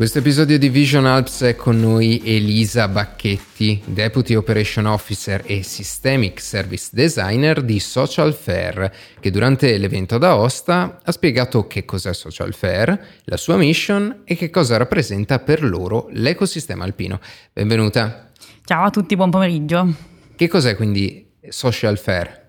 questo episodio di Vision Alps è con noi Elisa Bacchetti, Deputy Operation Officer e Systemic Service Designer di Social Fair, che durante l'evento ad Aosta ha spiegato che cos'è Social Fair, la sua mission e che cosa rappresenta per loro l'ecosistema alpino. Benvenuta. Ciao a tutti, buon pomeriggio. Che cos'è quindi Social Fair?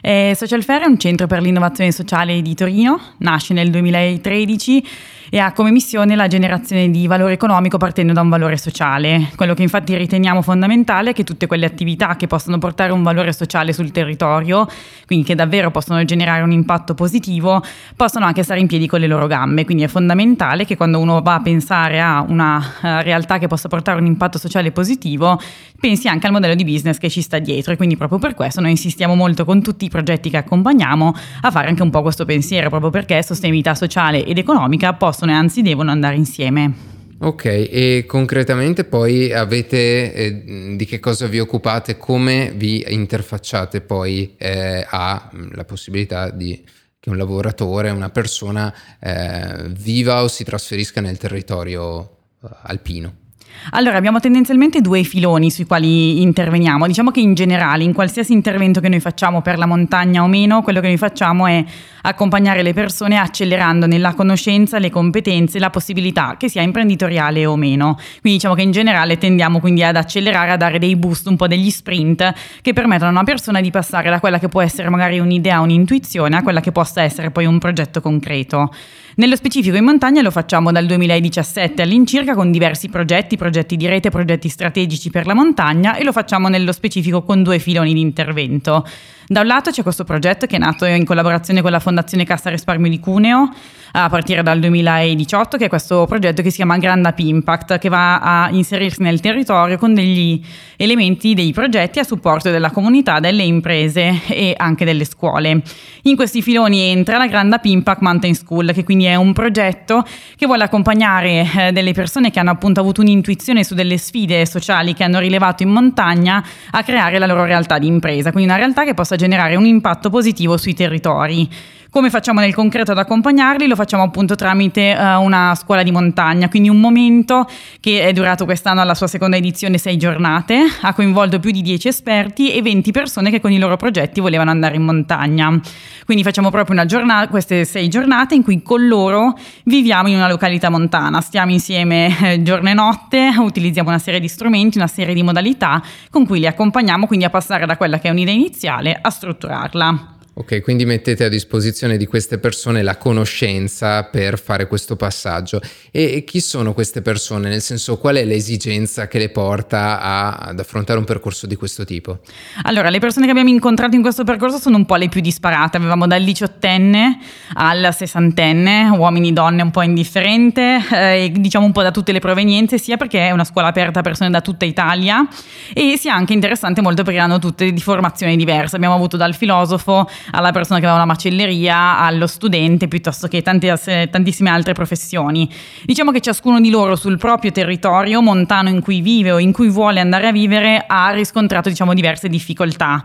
Eh, Social Fair è un centro per l'innovazione sociale di Torino, nasce nel 2013 e ha come missione la generazione di valore economico partendo da un valore sociale. Quello che infatti riteniamo fondamentale è che tutte quelle attività che possono portare un valore sociale sul territorio, quindi che davvero possono generare un impatto positivo, possono anche stare in piedi con le loro gambe. Quindi è fondamentale che quando uno va a pensare a una uh, realtà che possa portare un impatto sociale positivo, pensi anche al modello di business che ci sta dietro e quindi proprio per questo noi insistiamo molto con tutti i progetti che accompagniamo a fare anche un po' questo pensiero, proprio perché sostenibilità sociale ed economica possono possono e anzi devono andare insieme. Ok, e concretamente poi avete eh, di che cosa vi occupate, come vi interfacciate poi eh, alla possibilità di che un lavoratore, una persona eh, viva o si trasferisca nel territorio eh, alpino? Allora, abbiamo tendenzialmente due filoni sui quali interveniamo. Diciamo che in generale, in qualsiasi intervento che noi facciamo per la montagna o meno, quello che noi facciamo è accompagnare le persone accelerando nella conoscenza, le competenze, la possibilità che sia imprenditoriale o meno. Quindi diciamo che in generale tendiamo quindi ad accelerare, a dare dei boost, un po' degli sprint che permettono a una persona di passare da quella che può essere magari un'idea, un'intuizione, a quella che possa essere poi un progetto concreto. Nello specifico in montagna lo facciamo dal 2017 all'incirca con diversi progetti, progetti di rete, progetti strategici per la montagna e lo facciamo nello specifico con due filoni di intervento. Da un lato c'è questo progetto che è nato in collaborazione con la Fondazione Cassa Risparmio di Cuneo a partire dal 2018, che è questo progetto che si chiama Grand Up Impact, che va a inserirsi nel territorio con degli elementi dei progetti a supporto della comunità, delle imprese e anche delle scuole. In questi filoni entra la Grand Up Impact Mountain School, che quindi è un progetto che vuole accompagnare eh, delle persone che hanno appunto avuto un'intuizione su delle sfide sociali che hanno rilevato in montagna a creare la loro realtà di impresa, quindi una realtà che possa generare un impatto positivo sui territori. Come facciamo nel concreto ad accompagnarli? Lo facciamo appunto tramite uh, una scuola di montagna, quindi un momento che è durato quest'anno alla sua seconda edizione sei giornate, ha coinvolto più di 10 esperti e 20 persone che con i loro progetti volevano andare in montagna. Quindi facciamo proprio giornata, queste sei giornate in cui con loro viviamo in una località montana, stiamo insieme eh, giorno e notte, utilizziamo una serie di strumenti, una serie di modalità con cui li accompagniamo quindi a passare da quella che è un'idea iniziale a strutturarla. Ok, quindi mettete a disposizione di queste persone la conoscenza per fare questo passaggio. E, e chi sono queste persone? Nel senso, qual è l'esigenza che le porta a, ad affrontare un percorso di questo tipo? Allora, le persone che abbiamo incontrato in questo percorso sono un po' le più disparate. Avevamo dal diciottenne al sessantenne, uomini, donne, un po' indifferente, eh, diciamo un po' da tutte le provenienze, sia perché è una scuola aperta a persone da tutta Italia e sia anche interessante molto perché hanno tutte di formazione diverse. Abbiamo avuto dal filosofo alla persona che aveva una macelleria, allo studente, piuttosto che tante, tantissime altre professioni. Diciamo che ciascuno di loro sul proprio territorio montano in cui vive o in cui vuole andare a vivere ha riscontrato diciamo, diverse difficoltà.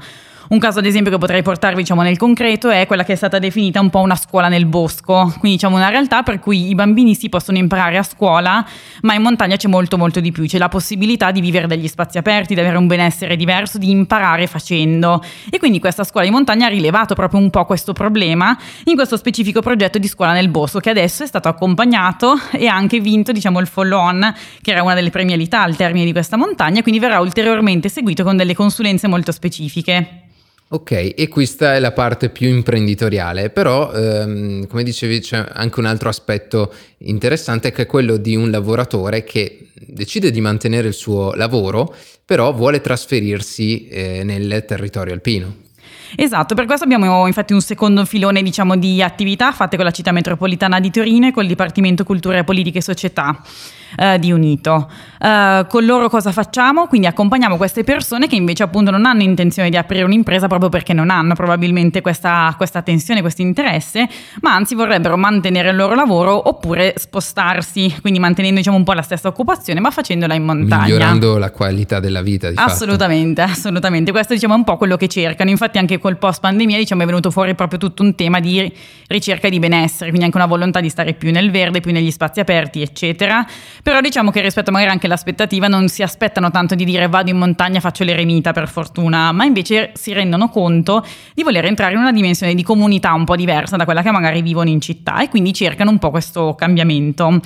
Un caso ad esempio che potrei portarvi diciamo, nel concreto è quella che è stata definita un po' una scuola nel bosco, quindi diciamo una realtà per cui i bambini si possono imparare a scuola, ma in montagna c'è molto molto di più, c'è la possibilità di vivere degli spazi aperti, di avere un benessere diverso, di imparare facendo. E quindi questa scuola di montagna ha rilevato proprio un po' questo problema in questo specifico progetto di scuola nel bosco che adesso è stato accompagnato e ha anche vinto diciamo il follow on che era una delle premialità al termine di questa montagna, quindi verrà ulteriormente seguito con delle consulenze molto specifiche. Ok, e questa è la parte più imprenditoriale, però ehm, come dicevi c'è anche un altro aspetto interessante che è quello di un lavoratore che decide di mantenere il suo lavoro, però vuole trasferirsi eh, nel territorio alpino. Esatto, per questo abbiamo infatti un secondo filone diciamo, di attività fatte con la città metropolitana di Torino e col Dipartimento Cultura, Politica e Società eh, di Unito. Eh, con loro cosa facciamo? Quindi accompagniamo queste persone che invece appunto non hanno intenzione di aprire un'impresa proprio perché non hanno probabilmente questa, questa tensione, questo interesse, ma anzi vorrebbero mantenere il loro lavoro oppure spostarsi, quindi mantenendo diciamo un po' la stessa occupazione ma facendola in montagna. Migliorando la qualità della vita. Di assolutamente, fatto. assolutamente. Questo diciamo è un po' quello che cercano. Infatti anche col post pandemia diciamo è venuto fuori proprio tutto un tema di ricerca di benessere, quindi anche una volontà di stare più nel verde, più negli spazi aperti, eccetera. Però diciamo che rispetto magari anche all'aspettativa non si aspettano tanto di dire vado in montagna, faccio l'eremita per fortuna, ma invece si rendono conto di voler entrare in una dimensione di comunità un po' diversa da quella che magari vivono in città e quindi cercano un po' questo cambiamento.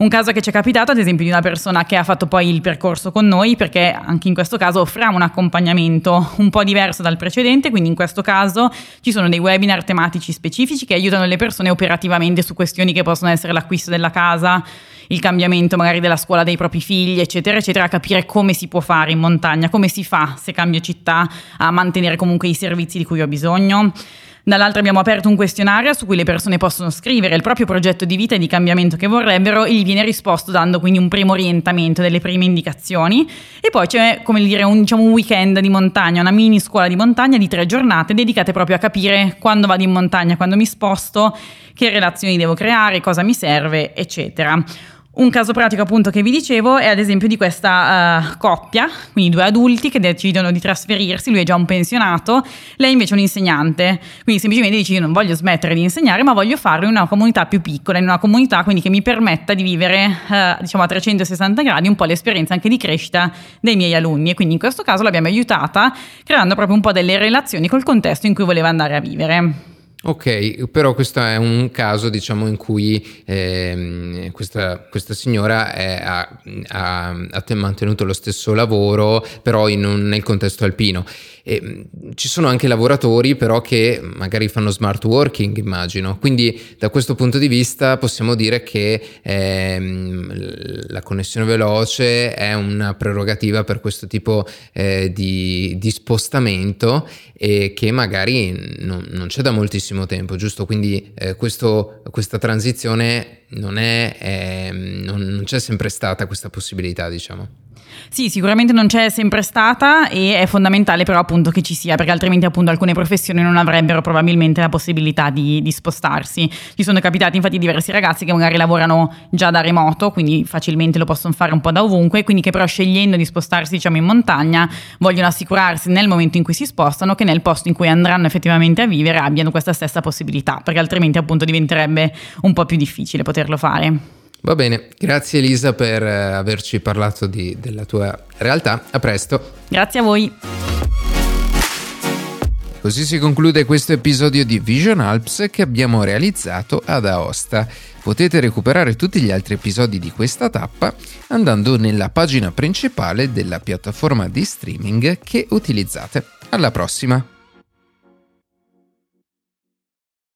Un caso che ci è capitato, ad esempio, di una persona che ha fatto poi il percorso con noi, perché anche in questo caso offriamo un accompagnamento un po' diverso dal precedente, quindi in questo caso ci sono dei webinar tematici specifici che aiutano le persone operativamente su questioni che possono essere l'acquisto della casa, il cambiamento magari della scuola dei propri figli, eccetera, eccetera, a capire come si può fare in montagna, come si fa se cambio città a mantenere comunque i servizi di cui ho bisogno. Dall'altra abbiamo aperto un questionario su cui le persone possono scrivere il proprio progetto di vita e di cambiamento che vorrebbero e gli viene risposto dando quindi un primo orientamento, delle prime indicazioni e poi c'è come dire un, diciamo, un weekend di montagna, una mini scuola di montagna di tre giornate dedicate proprio a capire quando vado in montagna, quando mi sposto, che relazioni devo creare, cosa mi serve, eccetera. Un caso pratico appunto che vi dicevo è ad esempio di questa uh, coppia, quindi due adulti che decidono di trasferirsi, lui è già un pensionato, lei invece è un insegnante, quindi semplicemente dice io non voglio smettere di insegnare ma voglio farlo in una comunità più piccola, in una comunità quindi che mi permetta di vivere uh, diciamo a 360 gradi un po' l'esperienza anche di crescita dei miei alunni e quindi in questo caso l'abbiamo aiutata creando proprio un po' delle relazioni col contesto in cui voleva andare a vivere. Ok, però questo è un caso diciamo in cui eh, questa, questa, signora è, ha, ha, ha, mantenuto lo stesso lavoro però un, nel contesto alpino. E, mm, ci sono anche lavoratori però che magari fanno smart working immagino, quindi da questo punto di vista possiamo dire che eh, la connessione veloce è una prerogativa per questo tipo eh, di, di, spostamento e che magari non, non c'è da moltissimo tempo, giusto? Quindi eh, questo, questa transizione non, è, eh, non, non c'è sempre stata questa possibilità, diciamo. Sì, sicuramente non c'è sempre stata e è fondamentale però appunto che ci sia, perché altrimenti appunto alcune professioni non avrebbero probabilmente la possibilità di, di spostarsi. Ci sono capitati infatti diversi ragazzi che magari lavorano già da remoto, quindi facilmente lo possono fare un po' da ovunque, quindi che però scegliendo di spostarsi diciamo in montagna vogliono assicurarsi nel momento in cui si spostano che nel posto in cui andranno effettivamente a vivere abbiano questa stessa possibilità, perché altrimenti appunto diventerebbe un po' più difficile poterlo fare. Va bene, grazie Elisa per eh, averci parlato di, della tua realtà. A presto. Grazie a voi. Così si conclude questo episodio di Vision Alps che abbiamo realizzato ad Aosta. Potete recuperare tutti gli altri episodi di questa tappa andando nella pagina principale della piattaforma di streaming che utilizzate. Alla prossima!